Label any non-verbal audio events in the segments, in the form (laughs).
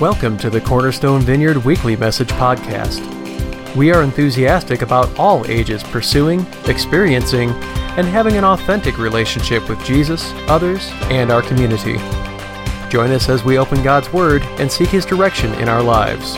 Welcome to the Cornerstone Vineyard Weekly Message Podcast. We are enthusiastic about all ages pursuing, experiencing, and having an authentic relationship with Jesus, others, and our community. Join us as we open God's Word and seek His direction in our lives.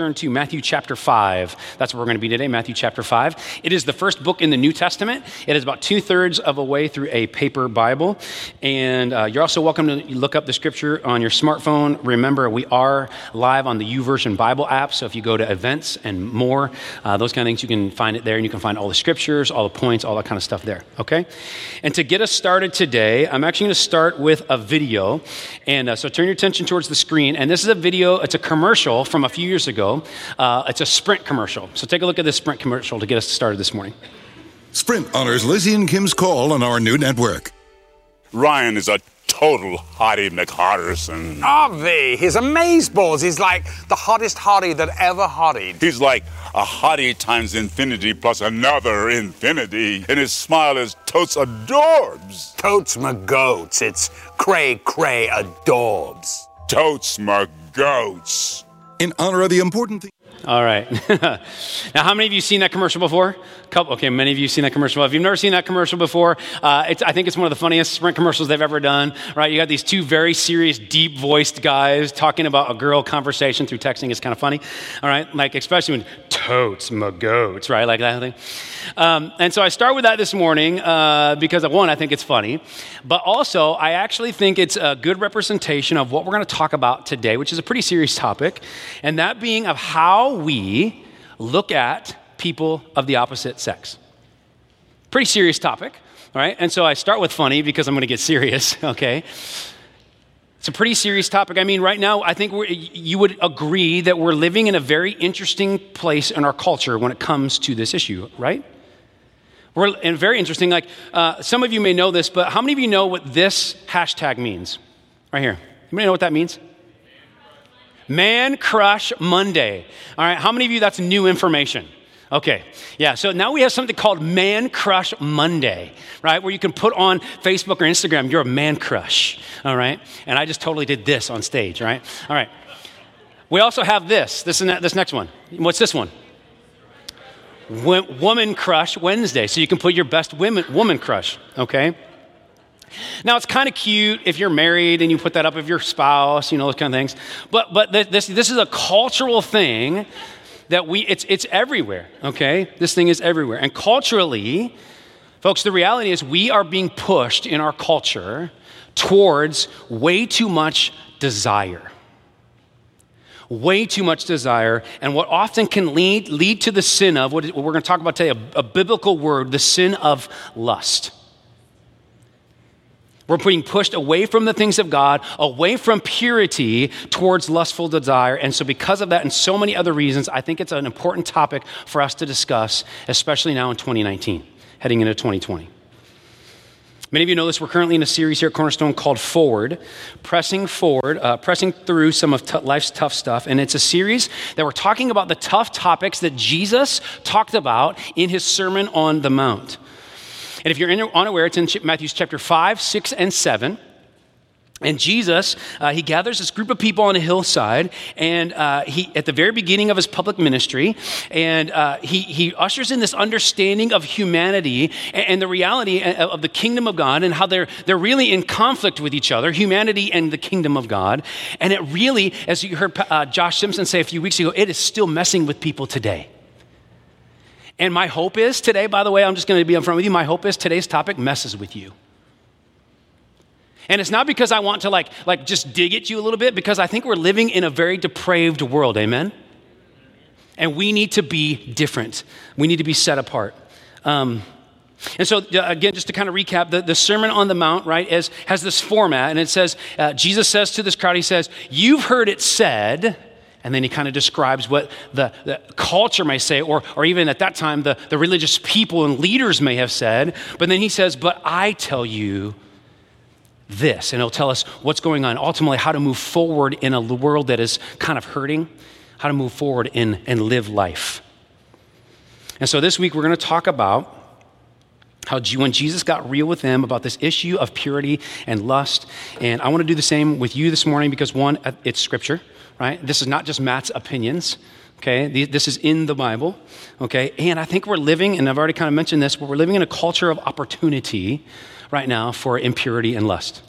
Turn to Matthew chapter 5. That's where we're going to be today, Matthew chapter 5. It is the first book in the New Testament. It is about two thirds of a way through a paper Bible. And uh, you're also welcome to look up the scripture on your smartphone. Remember, we are live on the YouVersion Bible app. So if you go to events and more, uh, those kind of things, you can find it there and you can find all the scriptures, all the points, all that kind of stuff there. Okay? And to get us started today, I'm actually going to start with a video. And uh, so turn your attention towards the screen. And this is a video, it's a commercial from a few years ago. Uh, it's a Sprint commercial. So take a look at this Sprint commercial to get us started this morning. Sprint honors Lizzie and Kim's call on our new network. Ryan is a total hottie McHotterson. Avi, he's amazeballs. He's like the hottest hottie that ever hottied. He's like a hottie times infinity plus another infinity, and his smile is totes adorbs. Totes my goats. It's cray cray adorbs. Totes my goats. In honor of the important thing. All right. (laughs) now, how many of you seen that commercial before? Couple, okay, many of you seen that commercial. If you've never seen that commercial before, uh, I think it's one of the funniest Sprint commercials they've ever done. Right? You got these two very serious, deep-voiced guys talking about a girl conversation through texting. It's kind of funny. All right, like especially when totes my goats, right? Like that thing. Um, and so I start with that this morning uh, because one, I think it's funny, but also I actually think it's a good representation of what we're going to talk about today, which is a pretty serious topic, and that being of how we look at people of the opposite sex. Pretty serious topic, all right? And so I start with funny because I'm going to get serious, (laughs) okay? It's a pretty serious topic. I mean, right now, I think you would agree that we're living in a very interesting place in our culture when it comes to this issue, right? We're and very interesting. Like uh, some of you may know this, but how many of you know what this hashtag means? Right here. Anybody know what that means? Man Crush Monday. All right, how many of you that's new information? Okay, yeah, so now we have something called Man Crush Monday, right? Where you can put on Facebook or Instagram, you're a man crush, all right? And I just totally did this on stage, right? All right. We also have this, this, and this next one. What's this one? Woman Crush Wednesday. So you can put your best women, woman crush, okay? Now, it's kind of cute if you're married and you put that up of your spouse, you know, those kind of things. But, but this, this is a cultural thing that we, it's, it's everywhere, okay? This thing is everywhere. And culturally, folks, the reality is we are being pushed in our culture towards way too much desire. Way too much desire, and what often can lead, lead to the sin of what we're going to talk about today, a, a biblical word, the sin of lust. We're being pushed away from the things of God, away from purity towards lustful desire. And so, because of that and so many other reasons, I think it's an important topic for us to discuss, especially now in 2019, heading into 2020. Many of you know this. We're currently in a series here at Cornerstone called Forward, pressing forward, uh, pressing through some of t- life's tough stuff. And it's a series that we're talking about the tough topics that Jesus talked about in his Sermon on the Mount. And if you're unaware, it's in Matthew chapter 5, 6, and 7. And Jesus, uh, he gathers this group of people on a hillside, and uh, he, at the very beginning of his public ministry, and uh, he, he ushers in this understanding of humanity and, and, the reality uh, of the kingdom of God and how they're, they're really in conflict with each other, humanity and the kingdom of God. And it really, as you heard uh, Josh Simpson say a few weeks ago, it is still messing with people today. And my hope is today, by the way, I'm just going to be upfront with you. My hope is today's topic messes with you. And it's not because I want to like, like just dig at you a little bit, because I think we're living in a very depraved world, amen? And we need to be different. We need to be set apart. Um, and so, uh, again, just to kind of recap, the, the Sermon on the Mount, right, is, has this format, and it says, uh, Jesus says to this crowd, He says, You've heard it said, and then he kind of describes what the, the, culture may say, or, or even at that time, the, the religious people and leaders may have said. But then he says, But I tell you this. And he'll tell us what's going on, ultimately, how to move forward in a world that is kind of hurting, how to move forward in, and live life. And so this week, we're going to talk about how when Jesus got real with them about this issue of purity and lust. And I want to do the same with you this morning because, one, it's scripture, right? This is not just Matt's opinions. Okay, this is in the Bible. Okay, and I think we're living, and I've already kind of mentioned this, but we're living in a culture of opportunity right now for impurity and lust.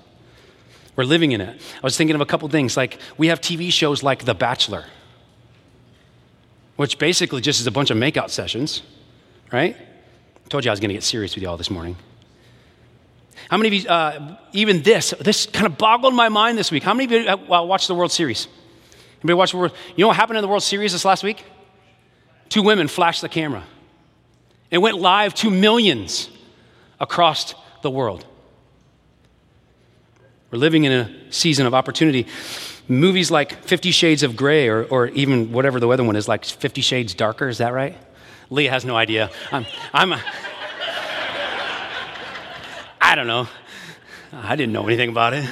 We're living in it. I was thinking of a couple things, like we have TV shows like The Bachelor, which basically just is a bunch of makeout sessions, right? Told you I was going to get serious with you all this morning. How many of you, uh, even this, this kind of boggled my mind this week. How many of you uh, watched the World Series? Anybody watch the World? You know what happened in the World Series this last week? Two women flashed the camera. It went live to millions across the world. We're living in a season of opportunity. Movies like Fifty Shades of Grey, or, or even whatever the other one is, like Fifty Shades Darker, is that right? Leah has no idea. I'm, I'm a, I don't know. I didn't know anything about it.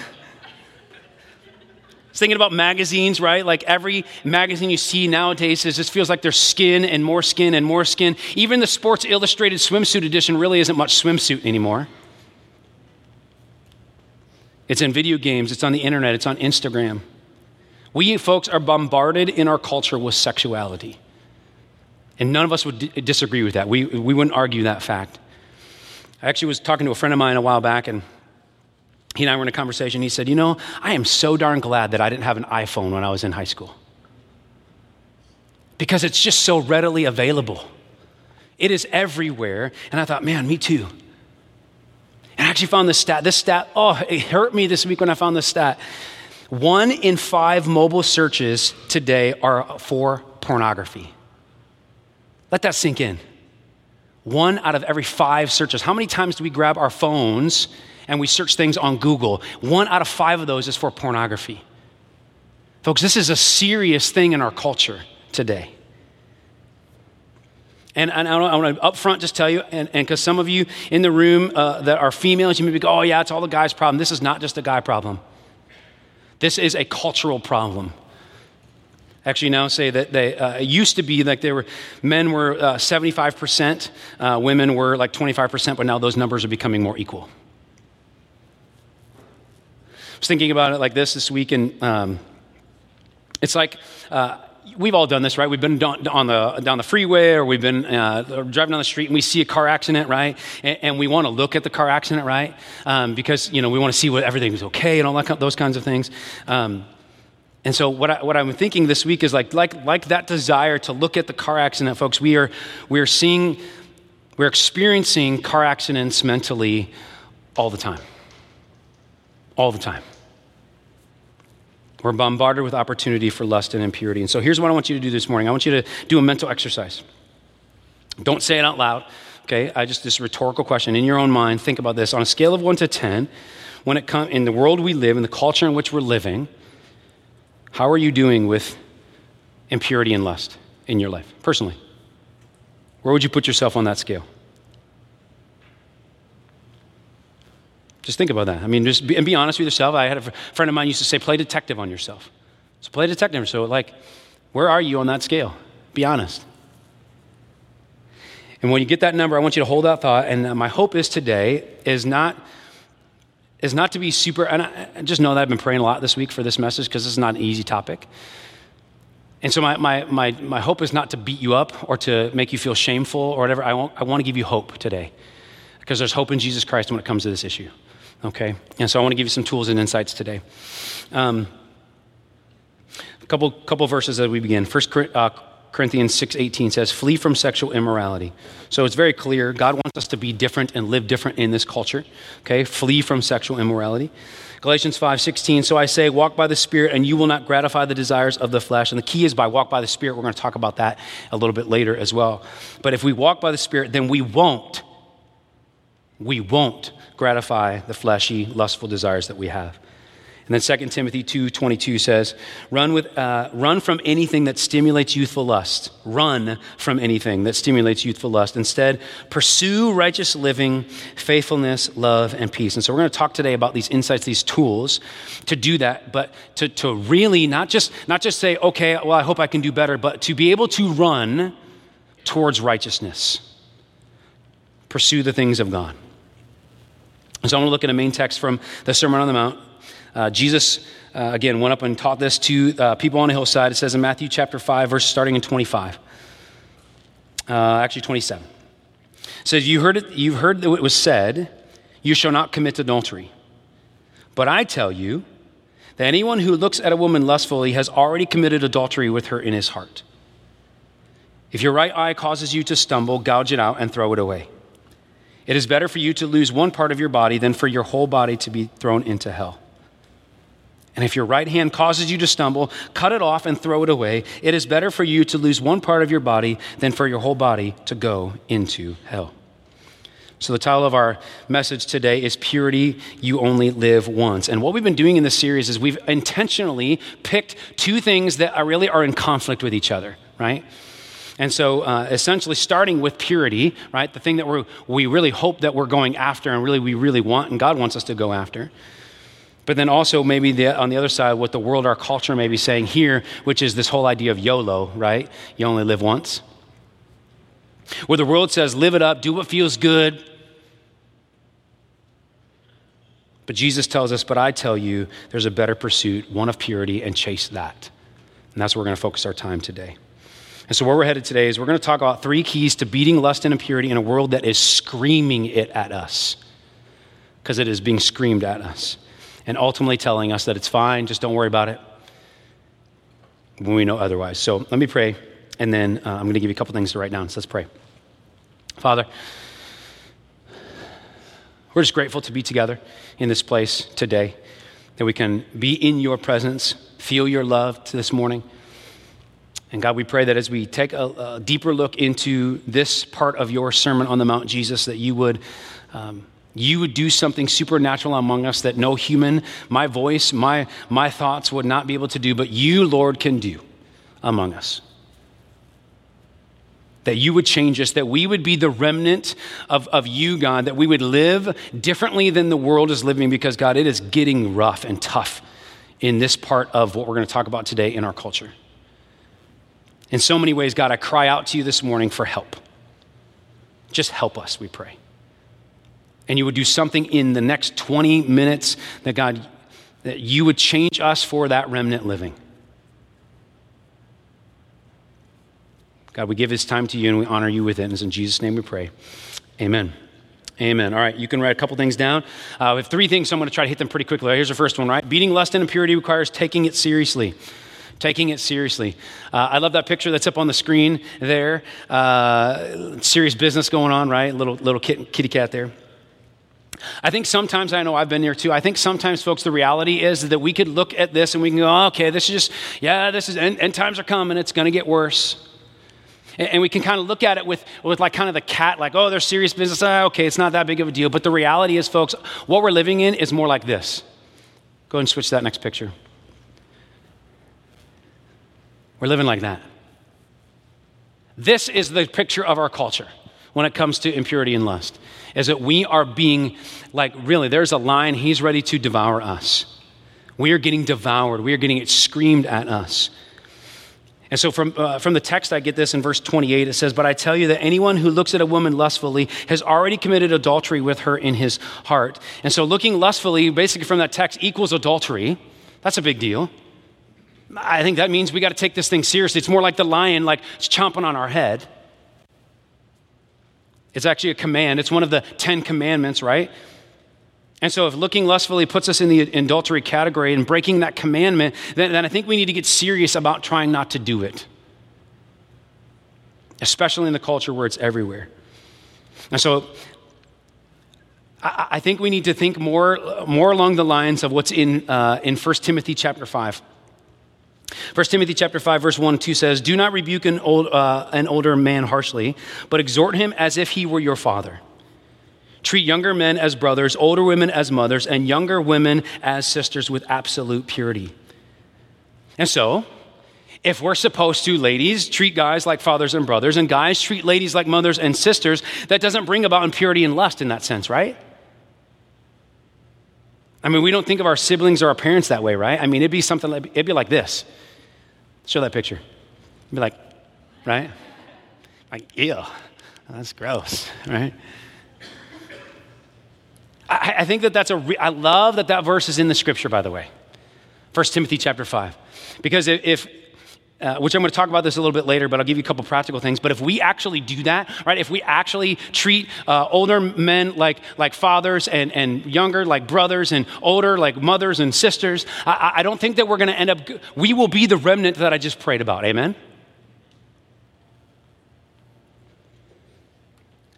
Thinking about magazines, right? Like every magazine you see nowadays it just feels like there's skin and more skin and more skin. Even the Sports Illustrated swimsuit edition really isn't much swimsuit anymore. It's in video games, it's on the internet, it's on Instagram. We folks are bombarded in our culture with sexuality. And none of us would d- disagree with that. We, we wouldn't argue that fact. I actually was talking to a friend of mine a while back, and he and I were in a conversation. He said, You know, I am so darn glad that I didn't have an iPhone when I was in high school because it's just so readily available. It is everywhere. And I thought, Man, me too. And I actually found this stat. This stat, oh, it hurt me this week when I found this stat. One in five mobile searches today are for pornography. Let that sink in. One out of every five searches. How many times do we grab our phones and we search things on Google? One out of five of those is for pornography. Folks, this is a serious thing in our culture today. And, and I want to up front just tell you, and because some of you in the room uh, that are females, you may be oh, yeah, it's all the guy's problem. This is not just a guy problem. This is a cultural problem actually now say that they uh, used to be like they were men were uh, 75% uh, women were like 25% but now those numbers are becoming more equal was thinking about it like this this week and um, it's like uh, we've all done this, right? We've been down, on the, down the freeway or we've been uh, driving down the street and we see a car accident, right? And, and we want to look at the car accident, right? Um, because, you know, we want to see what everything's okay and all that, those kinds of things. Um, and so what, I, what I'm thinking this week is like, like, like that desire to look at the car accident, folks, we are, we are seeing, we're experiencing car accidents mentally all the time. All the time. We're bombarded with opportunity for lust and impurity. And so here's what I want you to do this morning. I want you to do a mental exercise. Don't say it out loud, okay? I just this rhetorical question in your own mind. Think about this on a scale of one to ten. When it comes in the world we live, in the culture in which we're living, how are you doing with impurity and lust in your life, personally? Where would you put yourself on that scale? Just think about that. I mean, just be, and be honest with yourself. I had a friend of mine used to say, play detective on yourself. So play detective. So, like, where are you on that scale? Be honest. And when you get that number, I want you to hold that thought. And uh, my hope is today is not is not to be super, and I just know that I've been praying a lot this week for this message because this is not an easy topic. And so my, my, my, my hope is not to beat you up or to make you feel shameful or whatever. I, I want to give you hope today because there's hope in Jesus Christ when it comes to this issue. Okay? And so I want to give you some tools and insights today. Um, a couple, couple verses as we begin. First uh, Corinthians 6:18 says, "Flee from sexual immorality." So it's very clear God wants us to be different and live different in this culture. Okay? Flee from sexual immorality. Galatians 5:16, "So I say, walk by the Spirit and you will not gratify the desires of the flesh." And the key is by walk by the Spirit. We're going to talk about that a little bit later as well. But if we walk by the Spirit, then we won't we won't gratify the fleshy lustful desires that we have. And then 2 Timothy 2.22 says, run, with, uh, run from anything that stimulates youthful lust. Run from anything that stimulates youthful lust. Instead, pursue righteous living, faithfulness, love, and peace. And so we're going to talk today about these insights, these tools to do that, but to, to really not just, not just say, okay, well, I hope I can do better, but to be able to run towards righteousness. Pursue the things of God. So I'm going to look at a main text from the Sermon on the Mount. Uh, Jesus, uh, again, went up and taught this to uh, people on a hillside. It says in Matthew chapter 5, verse starting in 25. Uh, actually, 27. It says, you heard it, You've heard that it was said, You shall not commit adultery. But I tell you that anyone who looks at a woman lustfully has already committed adultery with her in his heart. If your right eye causes you to stumble, gouge it out and throw it away. It is better for you to lose one part of your body than for your whole body to be thrown into hell. And if your right hand causes you to stumble, cut it off and throw it away. It is better for you to lose one part of your body than for your whole body to go into hell. So, the title of our message today is Purity You Only Live Once. And what we've been doing in this series is we've intentionally picked two things that are really are in conflict with each other, right? And so, uh, essentially, starting with purity, right, the thing that we we really hope that we're going after and really we really want and God wants us to go after. But then also, maybe the, on the other side, what the world, our culture may be saying here, which is this whole idea of YOLO, right? You only live once. Where the world says, live it up, do what feels good. But Jesus tells us, but I tell you, there's a better pursuit, one of purity, and chase that. And that's where we're going to focus our time today. And so, where we're headed today is we're going to talk about three keys to beating lust and impurity in a world that is screaming it at us, because it is being screamed at us, and ultimately telling us that it's fine, just don't worry about it when we know otherwise. So, let me pray, and then uh, I'm going to give you a couple things to write down. So, let's pray. Father, we're just grateful to be together in this place today, that we can be in your presence, feel your love this morning. And God, we pray that as we take a, a, deeper look into this part of your Sermon on the Mount, Jesus, that you would, um, you would do something supernatural among us that no human, my voice, my, my thoughts would not be able to do, but you, Lord, can do among us. That you would change us, that we would be the remnant of, of you, God, that we would live differently than the world is living because, God, it is getting rough and tough in this part of what we're going to talk about today in our culture. In so many ways, God, I cry out to you this morning for help. Just help us, we pray. And you would do something in the next 20 minutes that, God, that you would change us for that remnant living. God, we give this time to you and we honor you with it. And it's in Jesus' name we pray. Amen. Amen. All right, you can write a couple things down. Uh, we have three things, so I'm going to try to hit them pretty quickly. Here's the first one, right? Beating lust and impurity requires taking it seriously taking it seriously. Uh, I love that picture that's up on the screen there. Uh, serious business going on, right? Little, little kit, kitty cat there. I think sometimes, I know I've been there too. I think sometimes, folks, the reality is that we could look at this and we can go, oh, okay, this is just, yeah, this is, and, end times are coming, it's going to get worse. And, and, we can kind of look at it with, with like kind of the cat, like, oh, there's serious business. Ah, okay, it's not that big of a deal. But the reality is, folks, what we're living in is more like this. Go ahead and switch that next picture. We're living like that. This is the picture of our culture when it comes to impurity and lust is that we are being like really there's a line he's ready to devour us. We are getting devoured. We are getting it screamed at us. And so from, uh, from the text i get this in verse 28 it says but i tell you that anyone who looks at a woman lustfully has already committed adultery with her in his heart. And so looking lustfully basically from that text equals adultery. That's a big deal I think that means we got to take this thing seriously. It's more like the lion, like it's chomping on our head. It's actually a command. It's one of the Ten Commandments, right? And so, if looking lustfully puts us in the adultery category and breaking that commandment, then, then I think we need to get serious about trying not to do it, especially in the culture where it's everywhere. And so, I, I think we need to think more, more along the lines of what's in, uh, in 1 Timothy chapter 5. 1 Timothy chapter 5 verse 1 and 2 says, "Do not rebuke an, old, uh, an older man harshly, but exhort him as if he were your father. Treat younger men as brothers, older women as mothers, and younger women as sisters with absolute purity." And so, if we're supposed to, ladies, treat guys like fathers and brothers, and guys treat ladies like mothers and sisters, that doesn't bring about impurity and lust in that sense, right? I mean, we don't think of our siblings or our parents that way, right? I mean, it'd be something like, it'd be like this. Show that picture. It'd be like, right? Like, ew, that's gross, right? I, I think that that's a, re- I love that that verse is in the scripture, by the way. 1 Timothy chapter 5. Because if, uh, which I'm going to talk about this a little bit later, but I'll give you a couple practical things. But if we actually do that, right, if we actually treat uh, older men like, like fathers and, and younger like brothers and older like mothers and sisters, I, I don't think that we're going to end up, we will be the remnant that I just prayed about. Amen?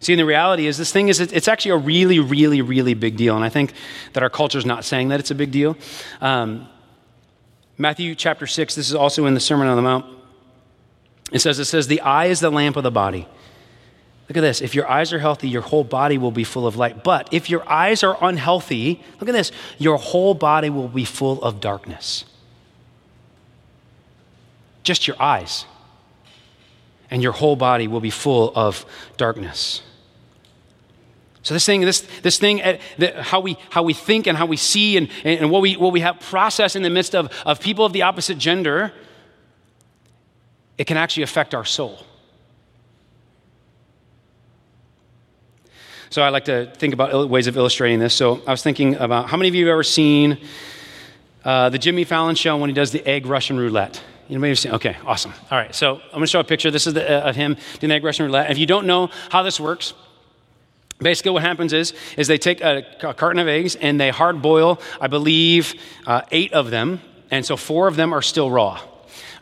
See, and the reality is, this thing is, it's actually a really, really, really big deal. And I think that our culture is not saying that it's a big deal. Um, Matthew chapter 6, this is also in the Sermon on the Mount. It says, it says, the eye is the lamp of the body. Look at this. If your eyes are healthy, your whole body will be full of light. But if your eyes are unhealthy, look at this, your whole body will be full of darkness. Just your eyes. And your whole body will be full of darkness. So this thing, this, this thing, uh, the, how, we, how we think and how we see and, and what, we, what we have process in the midst of, of people of the opposite gender, it can actually affect our soul. So I like to think about ways of illustrating this. So I was thinking about how many of you have ever seen uh, the Jimmy Fallon show when he does the egg Russian roulette? Know, maybe seen, okay, awesome. All right, so I'm going to show a picture. This is the, uh, of him doing the egg Russian roulette. If you don't know how this works, Basically, what happens is, is they take a, a carton of eggs and they hard boil, I believe, uh, eight of them, and so four of them are still raw.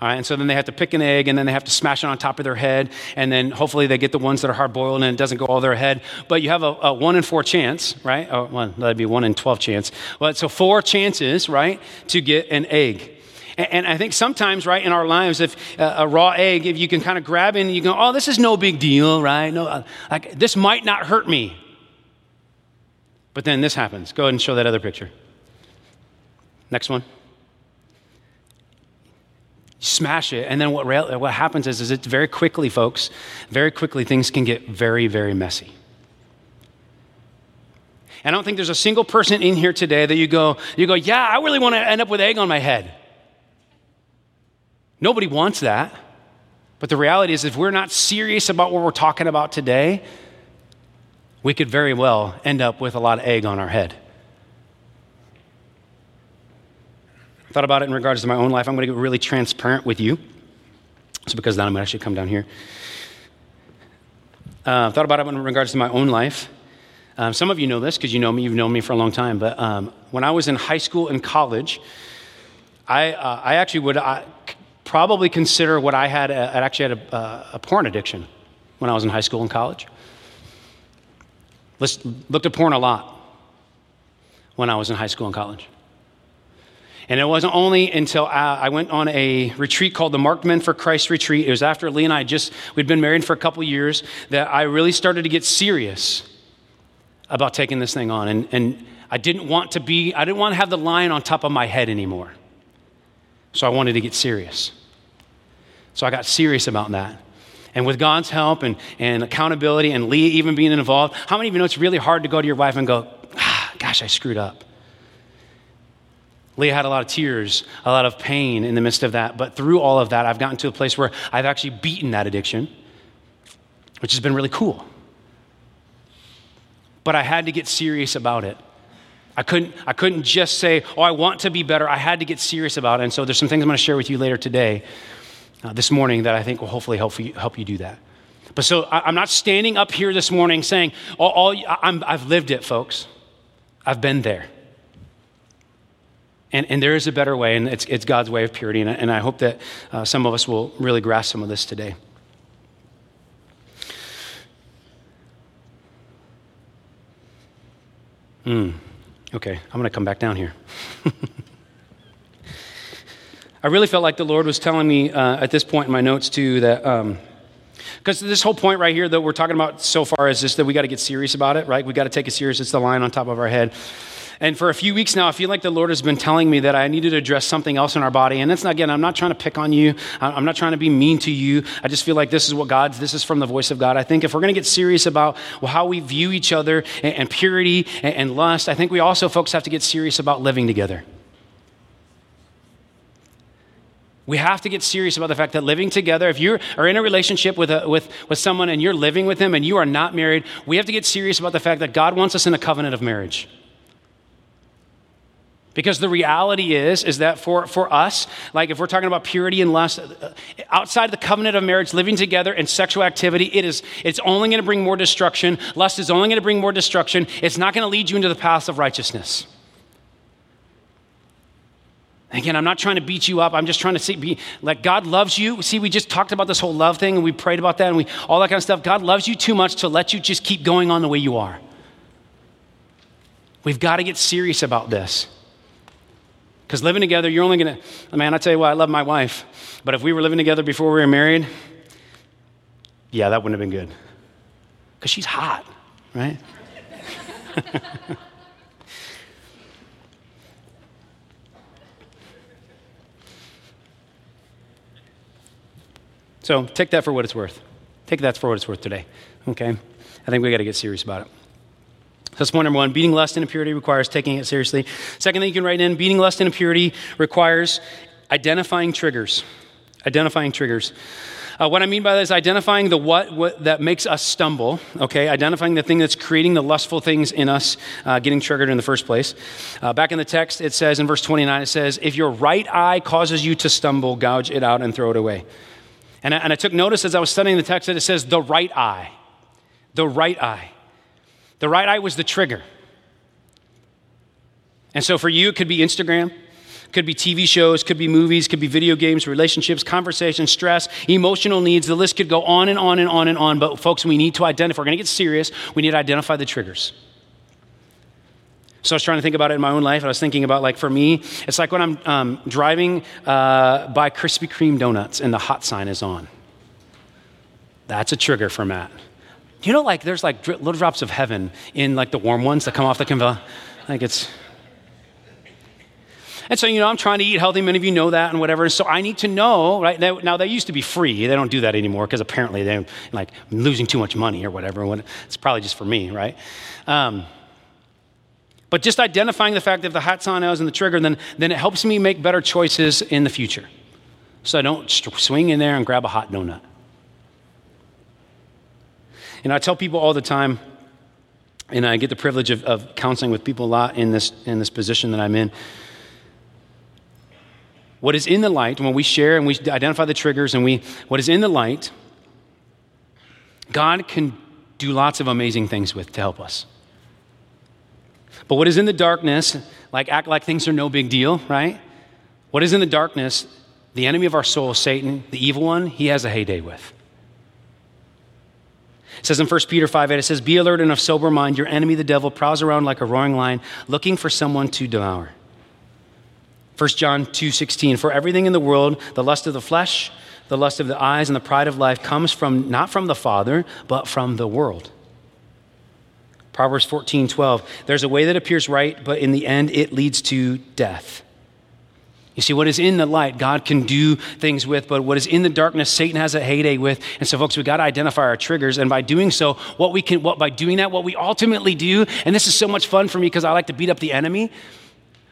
And so then they have to pick an egg and then they have to smash it on top of their head, and then hopefully they get the ones that are hard boiled and it doesn't go all their head. But you have a, a one in four chance, right? Oh, one, that'd be one in 12 chance. Well, so four chances, right, to get an egg. And I think sometimes, right, in our lives, if uh, a raw egg, if you can kind of grab it and you go, oh, this is no big deal, right? No, uh, like, this might not hurt me. But then this happens. Go ahead and show that other picture. Next one. smash it, and then what, what happens is, is it very quickly, folks, very quickly things can get very, very messy. And I don't think there's a single person in here today that you go, you go, yeah, I really want to end up with egg on my head. Nobody wants that. But the reality is, if we're not serious about what we're talking about today, we could very well end up with a lot of egg on our head. I thought about it in regards to my own life. I'm going to get really transparent with you. So, because then I'm going to actually come down here. Uh, thought about it in regards to my own life. Um, some of you know this because you know me, you've known me for a long time. But um, when I was in high school and college, I, uh, I actually would uh, probably consider what I had, uh, I actually had a, uh, a, porn addiction when I was in high school and college. Let's, looked at porn a lot when I was in high school and college. And it wasn't only until I went on a retreat called the Marked Men for Christ retreat. It was after Leah and I just, we'd been married for a couple years, that I really started to get serious about taking this thing on. And, and I didn't want to be, I didn't want to have the lion on top of my head anymore. So I wanted to get serious. So I got serious about that. And with God's help and, and accountability and Leah even being involved, how many of you know it's really hard to go to your wife and go, ah, gosh, I screwed up? Leah had a lot of tears, a lot of pain in the midst of that. But through all of that, I've gotten to a place where I've actually beaten that addiction, which has been really cool. But I had to get serious about it. I couldn't, I couldn't just say, oh, I want to be better. I had to get serious about it. And so there's some things I'm going to share with you later today uh, this morning that I think will hopefully help you, help you do that. But so I, am not standing up here this morning saying, all, all i have lived it, folks. I've been there. And, and there is a better way, and it's, it's God's way of purity. And, and I hope that uh, some of us will really grasp some of this today. Hmm. Okay, I'm going to come back down here. (laughs) I really felt like the Lord was telling me uh, at this point in my notes, too, that. because um, this whole point right here that we're talking about so far is just that we got to get serious about it, right? We got to take it serious. It's the line on top of our head. And for a few weeks now, I feel like the Lord has been telling me that I needed to address something else in our body. And it's not, again, I'm not trying to pick on you. I'm not trying to be mean to you. I just feel like this is what God's, this is from the voice of God. I think if we're going to get serious about how we view each other and, purity and lust, I think we also, folks, have to get serious about living together. We have to get serious about the fact that living together, if you are in a relationship with, a, with, with someone and you're living with them and you are not married, we have to get serious about the fact that God wants us in a covenant of marriage. Because the reality is, is that for, for us, like if we're talking about purity and lust, uh, outside the covenant of marriage, living together and sexual activity, it is, it's only going to bring more destruction. Lust is only going to bring more destruction. It's not going to lead you into the path of righteousness. Again, I'm not trying to beat you up. I'm just trying to see, be, like God loves you. See, we just talked about this whole love thing and we prayed about that and we, all that kind of stuff. God loves you too much to let you just keep going on the way you are. We've got to get serious about this. Because living together, you're only going to, man, I tell you what, I love my wife. But if we were living together before we were married, yeah, that wouldn't have been good. Because she's hot, right? (laughs) So take that for what it's worth. Take that for what it's worth today. Okay? I think we got to get serious about it. So that's point number one. Beating lust and impurity requires taking it seriously. Second thing you can write in beating lust and impurity requires identifying triggers. Identifying triggers. Uh, what I mean by that is identifying the what, what, that makes us stumble, okay? Identifying the thing that's creating the lustful things in us uh, getting triggered in the first place. Uh, back in the text, it says in verse 29, it says, If your right eye causes you to stumble, gouge it out and throw it away. And I, and I took notice as I was studying the text that it says the right eye. The right eye. The right eye was the trigger. And so for you, it could be Instagram, could be TV shows, could be movies, could be video games, relationships, conversation, stress, emotional needs. The list could go on and on and on and on. But folks, we need to identify. If We're going to get serious. We need to identify the triggers. So I was trying to think about it in my own life. I was thinking about, like, for me, it's like when I'm um, driving uh, by Krispy Kreme donuts and the hot sign is on. That's a trigger for Matt. You know, like, there's like little drops of heaven in like the warm ones that come off the conveyor. Like, it's. And so, you know, I'm trying to eat healthy. Many of you know that and whatever. So I need to know, right? Now, now they used to be free. They don't do that anymore because apparently they're like losing too much money or whatever. It's probably just for me, right? Um, but just identifying the fact that if the hot sign is in the trigger, then, then it helps me make better choices in the future. So I don't swing in there and grab a hot donut. And I tell people all the time, and I get the privilege of, of counseling with people a lot in this, in this position that I'm in. What is in the light, when we share and we identify the triggers, and we, what is in the light, God can do lots of amazing things with to help us. But what is in the darkness, like act like things are no big deal, right? What is in the darkness, the enemy of our soul, Satan, the evil one, he has a heyday with. It says in 1 Peter 5 8, it says, Be alert and of sober mind. Your enemy, the devil, prowls around like a roaring lion, looking for someone to devour. 1 John 2 16, For everything in the world, the lust of the flesh, the lust of the eyes, and the pride of life comes from not from the Father, but from the world. Proverbs 14, 12. There's a way that appears right, but in the end it leads to death. You see, what is in the light, God can do things with, but what is in the darkness, Satan has a heyday with. And so, folks, we got to identify our triggers. And by doing so, what we can, what, by doing that, what we ultimately do, and this is so much fun for me because I like to beat up the enemy.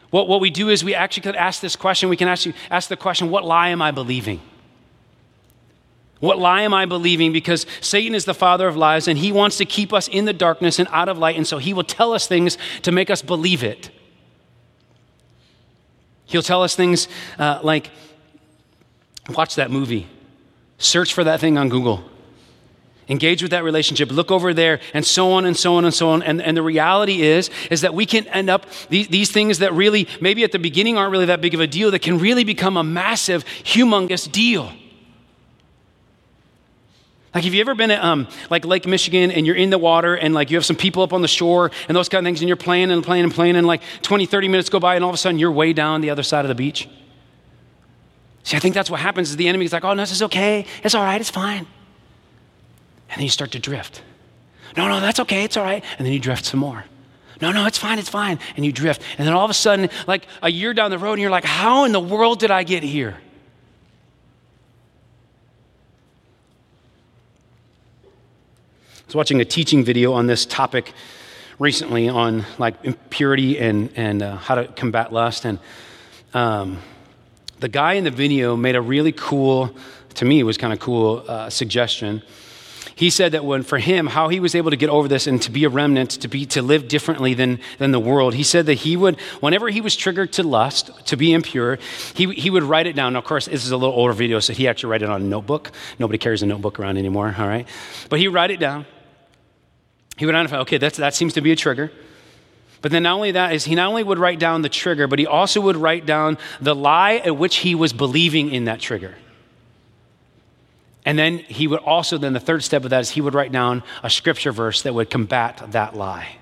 What, what we do is we actually could ask this question. We can actually ask the question, what lie am I believing? What lie am I believing? Because Satan is the father of lies and he wants to keep us in the darkness and out of light. And so he will tell us things to make us believe it. He'll tell us things uh, like, watch that movie, search for that thing on Google, engage with that relationship, look over there, and so on and so on and so on. And, and the reality is, is that we can end up these, these things that really, maybe at the beginning aren't really that big of a deal, that can really become a massive, humongous deal. Like, have you ever been at um, like Lake Michigan and you're in the water and like you have some people up on the shore and those kind of things and you're playing and playing and playing and like 20, 30 minutes go by and all of a sudden you're way down the other side of the beach? See, I think that's what happens is the enemy is like, oh, no, this is okay. It's all right. It's fine. And then you start to drift. No, no, that's okay. It's all right. And then you drift some more. No, no, it's fine. It's fine. And you drift. And then all of a sudden, like a year down the road, and you're like, how in the world did I get here? Was watching a teaching video on this topic recently on like impurity and, and uh, how to combat lust. And um, the guy in the video made a really cool, to me, it was kind of cool uh, suggestion. He said that when for him, how he was able to get over this and to be a remnant, to be to live differently than, than the world, he said that he would, whenever he was triggered to lust, to be impure, he, he would write it down. Now, of course, this is a little older video, so he actually write it on a notebook. Nobody carries a notebook around anymore, all right? But he write it down. He would identify, okay, that's, that seems to be a trigger. But then not only that is he not only would write down the trigger, but he also would write down the lie at which he was believing in that trigger. And then he would also, then the third step of that is he would write down a scripture verse that would combat that lie.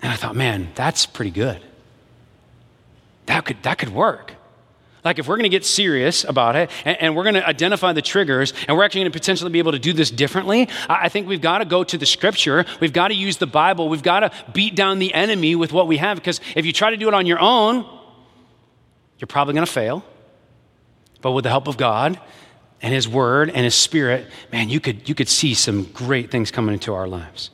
And I thought, man, that's pretty good. That could, that could work. Like, if we're going to get serious about it and, and we're going to identify the triggers and we're actually going to potentially be able to do this differently, I, I think we've got to go to the scripture. We've got to use the Bible. We've got to beat down the enemy with what we have because if you try to do it on your own, you're probably going to fail. But with the help of God and His Word and His Spirit, man, you could, you could see some great things coming into our lives.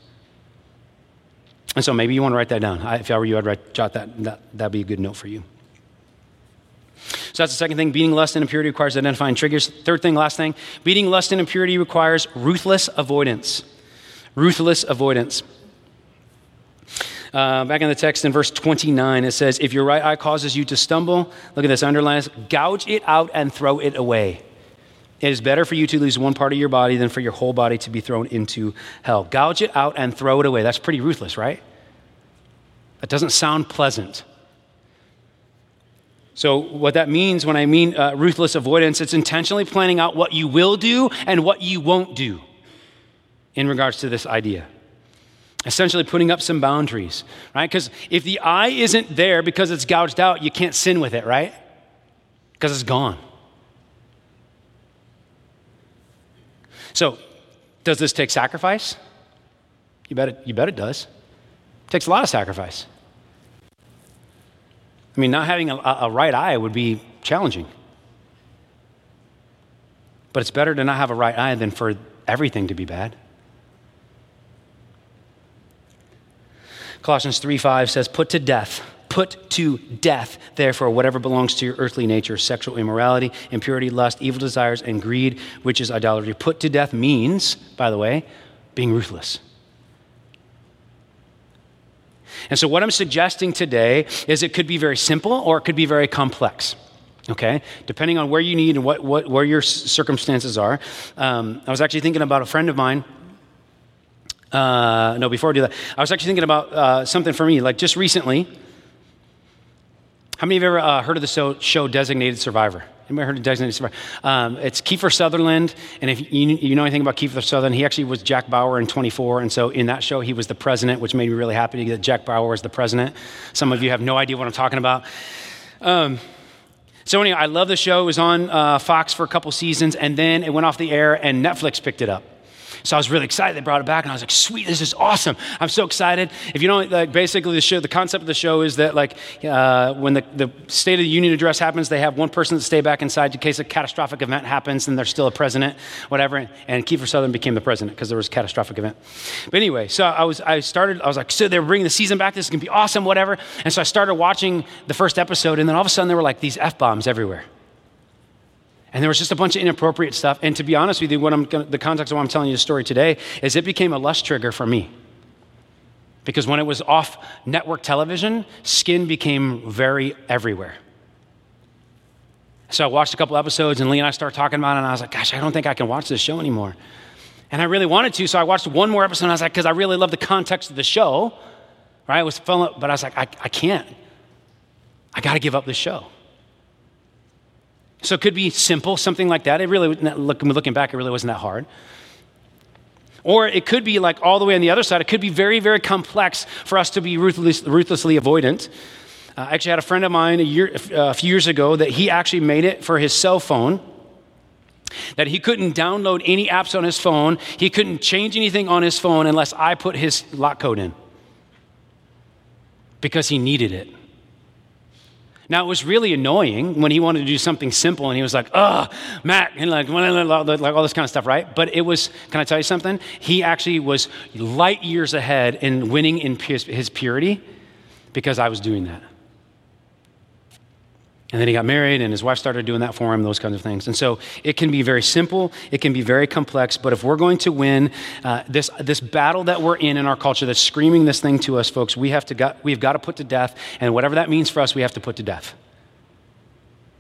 And so maybe you want to write that down. I, if I were you, I'd write, jot that, that. That'd be a good note for you. So that's the second thing. Beating lust and impurity requires identifying triggers. Third thing, last thing. Beating lust and impurity requires ruthless avoidance. Ruthless avoidance. Uh, back in the text in verse 29, it says, If your right eye causes you to stumble, look at this, underline this, gouge it out and throw it away. It is better for you to lose one part of your body than for your whole body to be thrown into hell. Gouge it out and throw it away. That's pretty ruthless, right? That doesn't sound pleasant. So, what that means when I mean uh, ruthless avoidance, it's intentionally planning out what you will do and what you won't do in regards to this idea. Essentially, putting up some boundaries, right? Because if the eye isn't there because it's gouged out, you can't sin with it, right? Because it's gone. So, does this take sacrifice? You bet it, you bet it does. It takes a lot of sacrifice. I mean, not having a, a right eye would be challenging. But it's better to not have a right eye than for everything to be bad. Colossians 3 5 says, Put to death, put to death, therefore, whatever belongs to your earthly nature sexual immorality, impurity, lust, evil desires, and greed, which is idolatry. Put to death means, by the way, being ruthless. And so, what I'm suggesting today is it could be very simple or it could be very complex. Okay, depending on where you need and what, what where your circumstances are. Um, I was actually thinking about a friend of mine. Uh, no, before I do that, I was actually thinking about uh, something for me. Like just recently, how many of you ever uh, heard of the show, show Designated Survivor? Anybody heard of Designated Survivor? Um, it's Kiefer Sutherland, and if you, you, know anything about Kiefer Sutherland, he actually was Jack Bauer in 24, and so in that show he was the president, which made me really happy to get Jack Bauer as the president. Some of you have no idea what I'm talking about. Um, so anyway, I love the show. It was on uh, Fox for a couple seasons, and then it went off the air, and Netflix picked it up. So I was really excited. They brought it back, and I was like, "Sweet, this is awesome! I'm so excited." If you know, like basically the show, the concept of the show is that like uh, when the, the State of the Union address happens, they have one person that stay back inside in case a catastrophic event happens, and there's still a president, whatever. And Kiefer Sutherland became the president because there was a catastrophic event. But anyway, so I was I started. I was like, "So they're bringing the season back. This is gonna be awesome, whatever." And so I started watching the first episode, and then all of a sudden there were like these f bombs everywhere. And there was just a bunch of inappropriate stuff. And to be honest with you, what I'm the context of why I'm telling you the story today is it became a lust trigger for me. Because when it was off network television, skin became very everywhere. So I watched a couple episodes, and Leah and I started talking about it, and I was like, gosh, I don't think I can watch this show anymore. And I really wanted to, so I watched one more episode, and I was like, because I really love the context of the show, right? It was fun, but I was like, I, I can't. I got to give up this show. So it could be simple, something like that. It really, looking back, it really wasn't that hard. Or it could be like all the way on the other side. It could be very, very complex for us to be ruthless, ruthlessly avoidant. Uh, I actually had a friend of mine a, year, a few years ago that he actually made it for his cell phone that he couldn't download any apps on his phone. He couldn't change anything on his phone unless I put his lock code in because he needed it. Now, it was really annoying when he wanted to do something simple and he was like, oh, Matt, and like, like all this kind of stuff, right? But it was, can I tell you something? He actually was light years ahead in winning in his purity because I was doing that. And then he got married, and his wife started doing that for him, those kinds of things. And so it can be very simple, it can be very complex, but if we're going to win uh, this, this battle that we're in in our culture that's screaming this thing to us, folks, we have to got, we've got to put to death, and whatever that means for us, we have to put to death.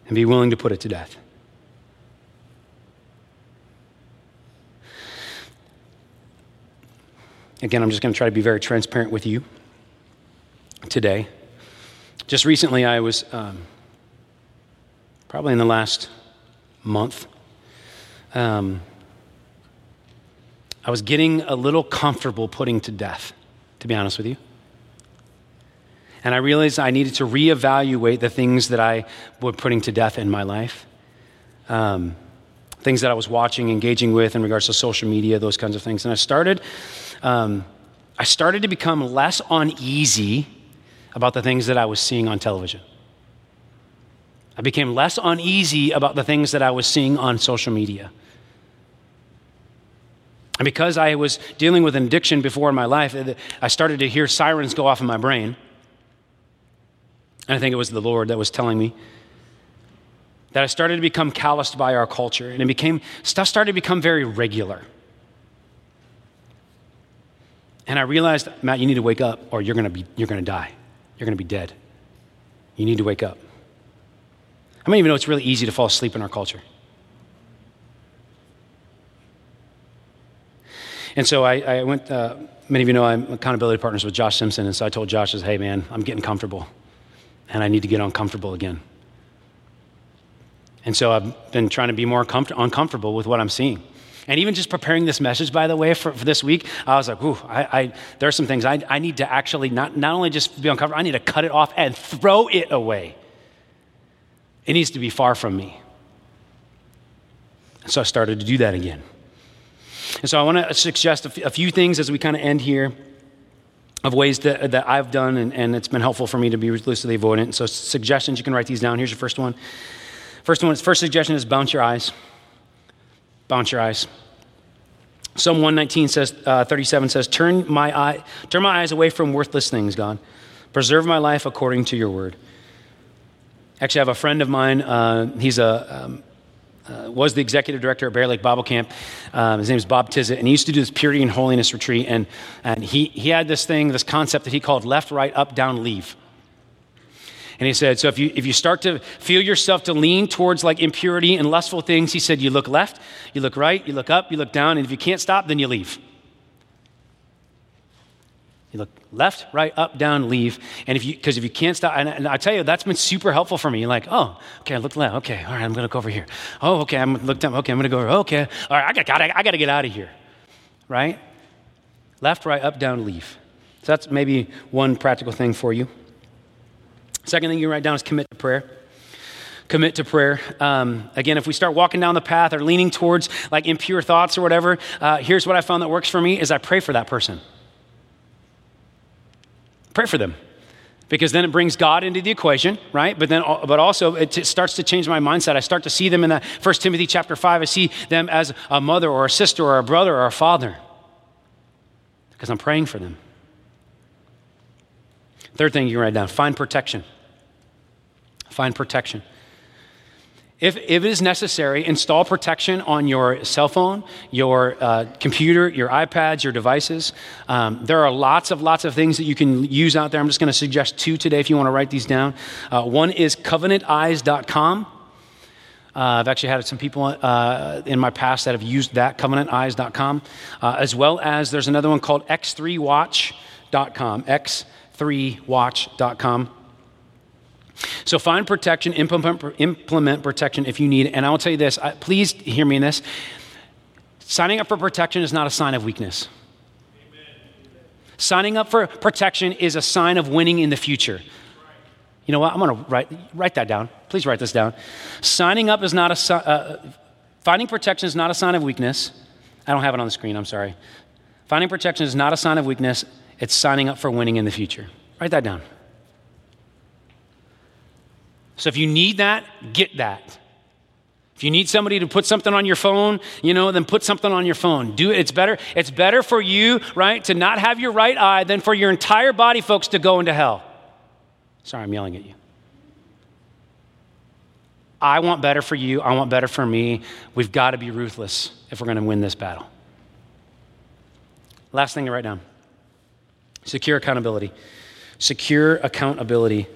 And be willing to put it to death. Again, I'm just going to try to be very transparent with you today. Just recently, I was. Um, probably in the last month, um, I was getting a little comfortable putting to death, to be honest with you. And I realized I needed to reevaluate the things that I was putting to death in my life. Um, things that I was watching, engaging with in regards to social media, those kinds of things. And I started, um, I started to become less uneasy about the things that I was seeing on television. I became less uneasy about the things that I was seeing on social media. And because I was dealing with an addiction before in my life, I started to hear sirens go off in my brain. And I think it was the Lord that was telling me that I started to become calloused by our culture. And it became, stuff started to become very regular. And I realized, Matt, you need to wake up or you're going to be, you're going to die. You're going to be dead. You need to wake up. Many of you know it's really easy to fall asleep in our culture? And so I, I went, uh, many of you know I'm accountability partners with Josh Simpson. And so I told Josh, hey, man, I'm getting comfortable and I need to get uncomfortable again. And so I've been trying to be more comfort- uncomfortable with what I'm seeing. And even just preparing this message, by the way, for, for this week, I was like, ooh, I, I, there are some things I, I need to actually not, not only just be uncomfortable, I need to cut it off and throw it away. It needs to be far from me. And so I started to do that again. And so I want to suggest a few things as we kind of end here of ways that, that I've done, and, and it's been helpful for me to be ruthlessly avoidant. So, suggestions, you can write these down. Here's your first one. First one, first suggestion is bounce your eyes. Bounce your eyes. Psalm 119 says, uh, 37 says, turn my, eye, turn my eyes away from worthless things, God. Preserve my life according to your word. Actually, I have a friend of mine. Uh, he's a um, uh, was the executive director at Bear Lake Bible Camp. Um, his name is Bob Tizzett, and he used to do this purity and holiness retreat. And, and he, he had this thing, this concept that he called left, right, up, down, leave. And he said, so if you, if you start to feel yourself to lean towards like impurity and lustful things, he said, you look left, you look right, you look up, you look down, and if you can't stop, then you leave. You look left, right, up, down, leave. And if you, because if you can't stop, and, and, I tell you, that's been super helpful for me. You're like, oh, okay, I look left. Okay, all right, I'm to go over here. Oh, okay, I'm look down. Okay, I'm to go over. Okay, all right, I got, got I got to get out of here. Right? Left, right, up, down, leave. So that's maybe one practical thing for you. Second thing you write down is commit to prayer commit to prayer. Um, again, if we start walking down the path or leaning towards like impure thoughts or whatever, uh, here's what I found that works for me is I pray for that person. Pray for them because then it brings God into the equation, right? But then, but also it t- starts to change my mindset. I start to see them in that First Timothy chapter five. I see them as a mother or a sister or a brother or a father because I'm praying for them. Third thing you can write down: find protection. Find protection. If, if it is necessary, install protection on your cell phone, your uh, computer, your iPads, your devices. Um, there are lots of lots of things that you can use out there. I'm just going to suggest two today if you want to write these down. Uh, one is covenanteyes.com. Uh, I've actually had some people uh, in my past that have used that, covenanteyes.com, uh, as well as there's another one called x3watch.com, x3watch.com. So find protection, implement, implement protection if you need. And I will tell you this please hear me in this. Signing up for protection is not a sign of weakness. Amen. Signing up for protection is a sign of winning in the future. You know what? I'm going to write, write that down. Please write this down. Signing up is not a uh, finding protection is not a sign of weakness. I don't have it on the screen. I'm sorry. Finding protection is not a sign of weakness. It's signing up for winning in the future. Write that down. So if you need that, get that. If you need somebody to put something on your phone, you know, then put something on your phone. Do it. It's better. It's better for you, right, to not have your right eye than for your entire body, folks, to go into hell. Sorry, I'm yelling at you. I want better for you. I want better for me. We've got to be ruthless if we're going to win this battle. Last thing to write down secure accountability. Secure accountability.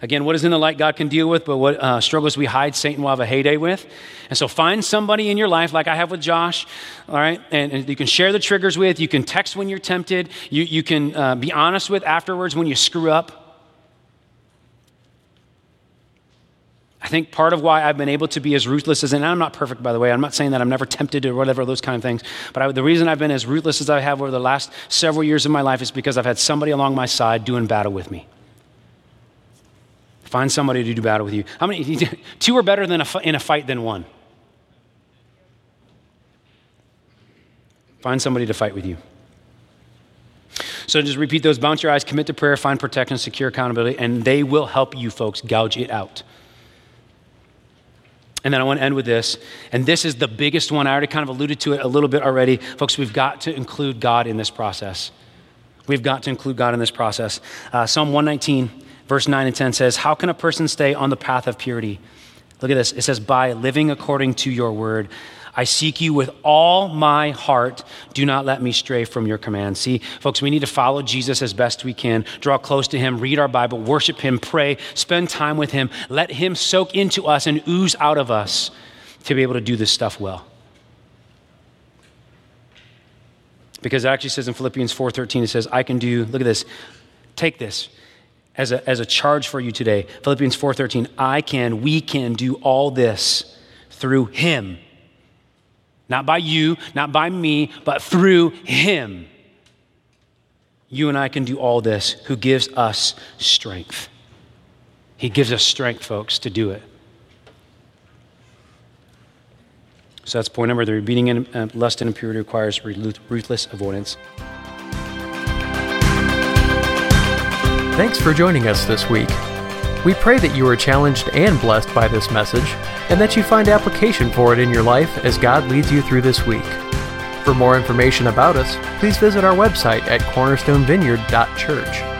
Again, what is in the light God can deal with, but what uh, struggles we hide, Satan will have a heyday with. And so find somebody in your life, like I have with Josh, all right, and, and you can share the triggers with. You can text when you're tempted. You, you can uh, be honest with afterwards when you screw up. I think part of why I've been able to be as ruthless as, and I'm not perfect, by the way. I'm not saying that I'm never tempted or whatever, those kind of things. But I, the reason I've been as ruthless as I have over the last several years of my life is because I've had somebody along my side doing battle with me. Find somebody to do battle with you. How many? (laughs) Two are better than a, in a fight than one. Find somebody to fight with you. So just repeat those bounce your eyes, commit to prayer, find protection, secure accountability, and they will help you folks gouge it out. And then I want to end with this. And this is the biggest one. I already kind of alluded to it a little bit already. Folks, we've got to include God in this process. We've got to include God in this process. Uh, Psalm 119, verse 9 and 10 says, How can a person stay on the path of purity? Look at this. It says, By living according to your word. I seek you with all my heart. Do not let me stray from your command. See, folks, we need to follow Jesus as best we can, draw close to him, read our Bible, worship him, pray, spend time with him, let him soak into us and ooze out of us to be able to do this stuff well. Because it actually says in Philippians 4:13 it says, "I can do, look at this. Take this as a, as a charge for you today. Philippians 4:13, I can, we can do all this through him not by you, not by me, but through Him. You and I can do all this who gives us strength. He gives us strength, folks, to do it. So that's point number three. Beating in, uh, lust and impurity requires ruthless avoidance. Thanks for joining us this week. We pray that you are challenged and blessed by this message, and that you find application for it in your life as God leads you through this week. For more information about us, please visit our website at cornerstonevineyard.church.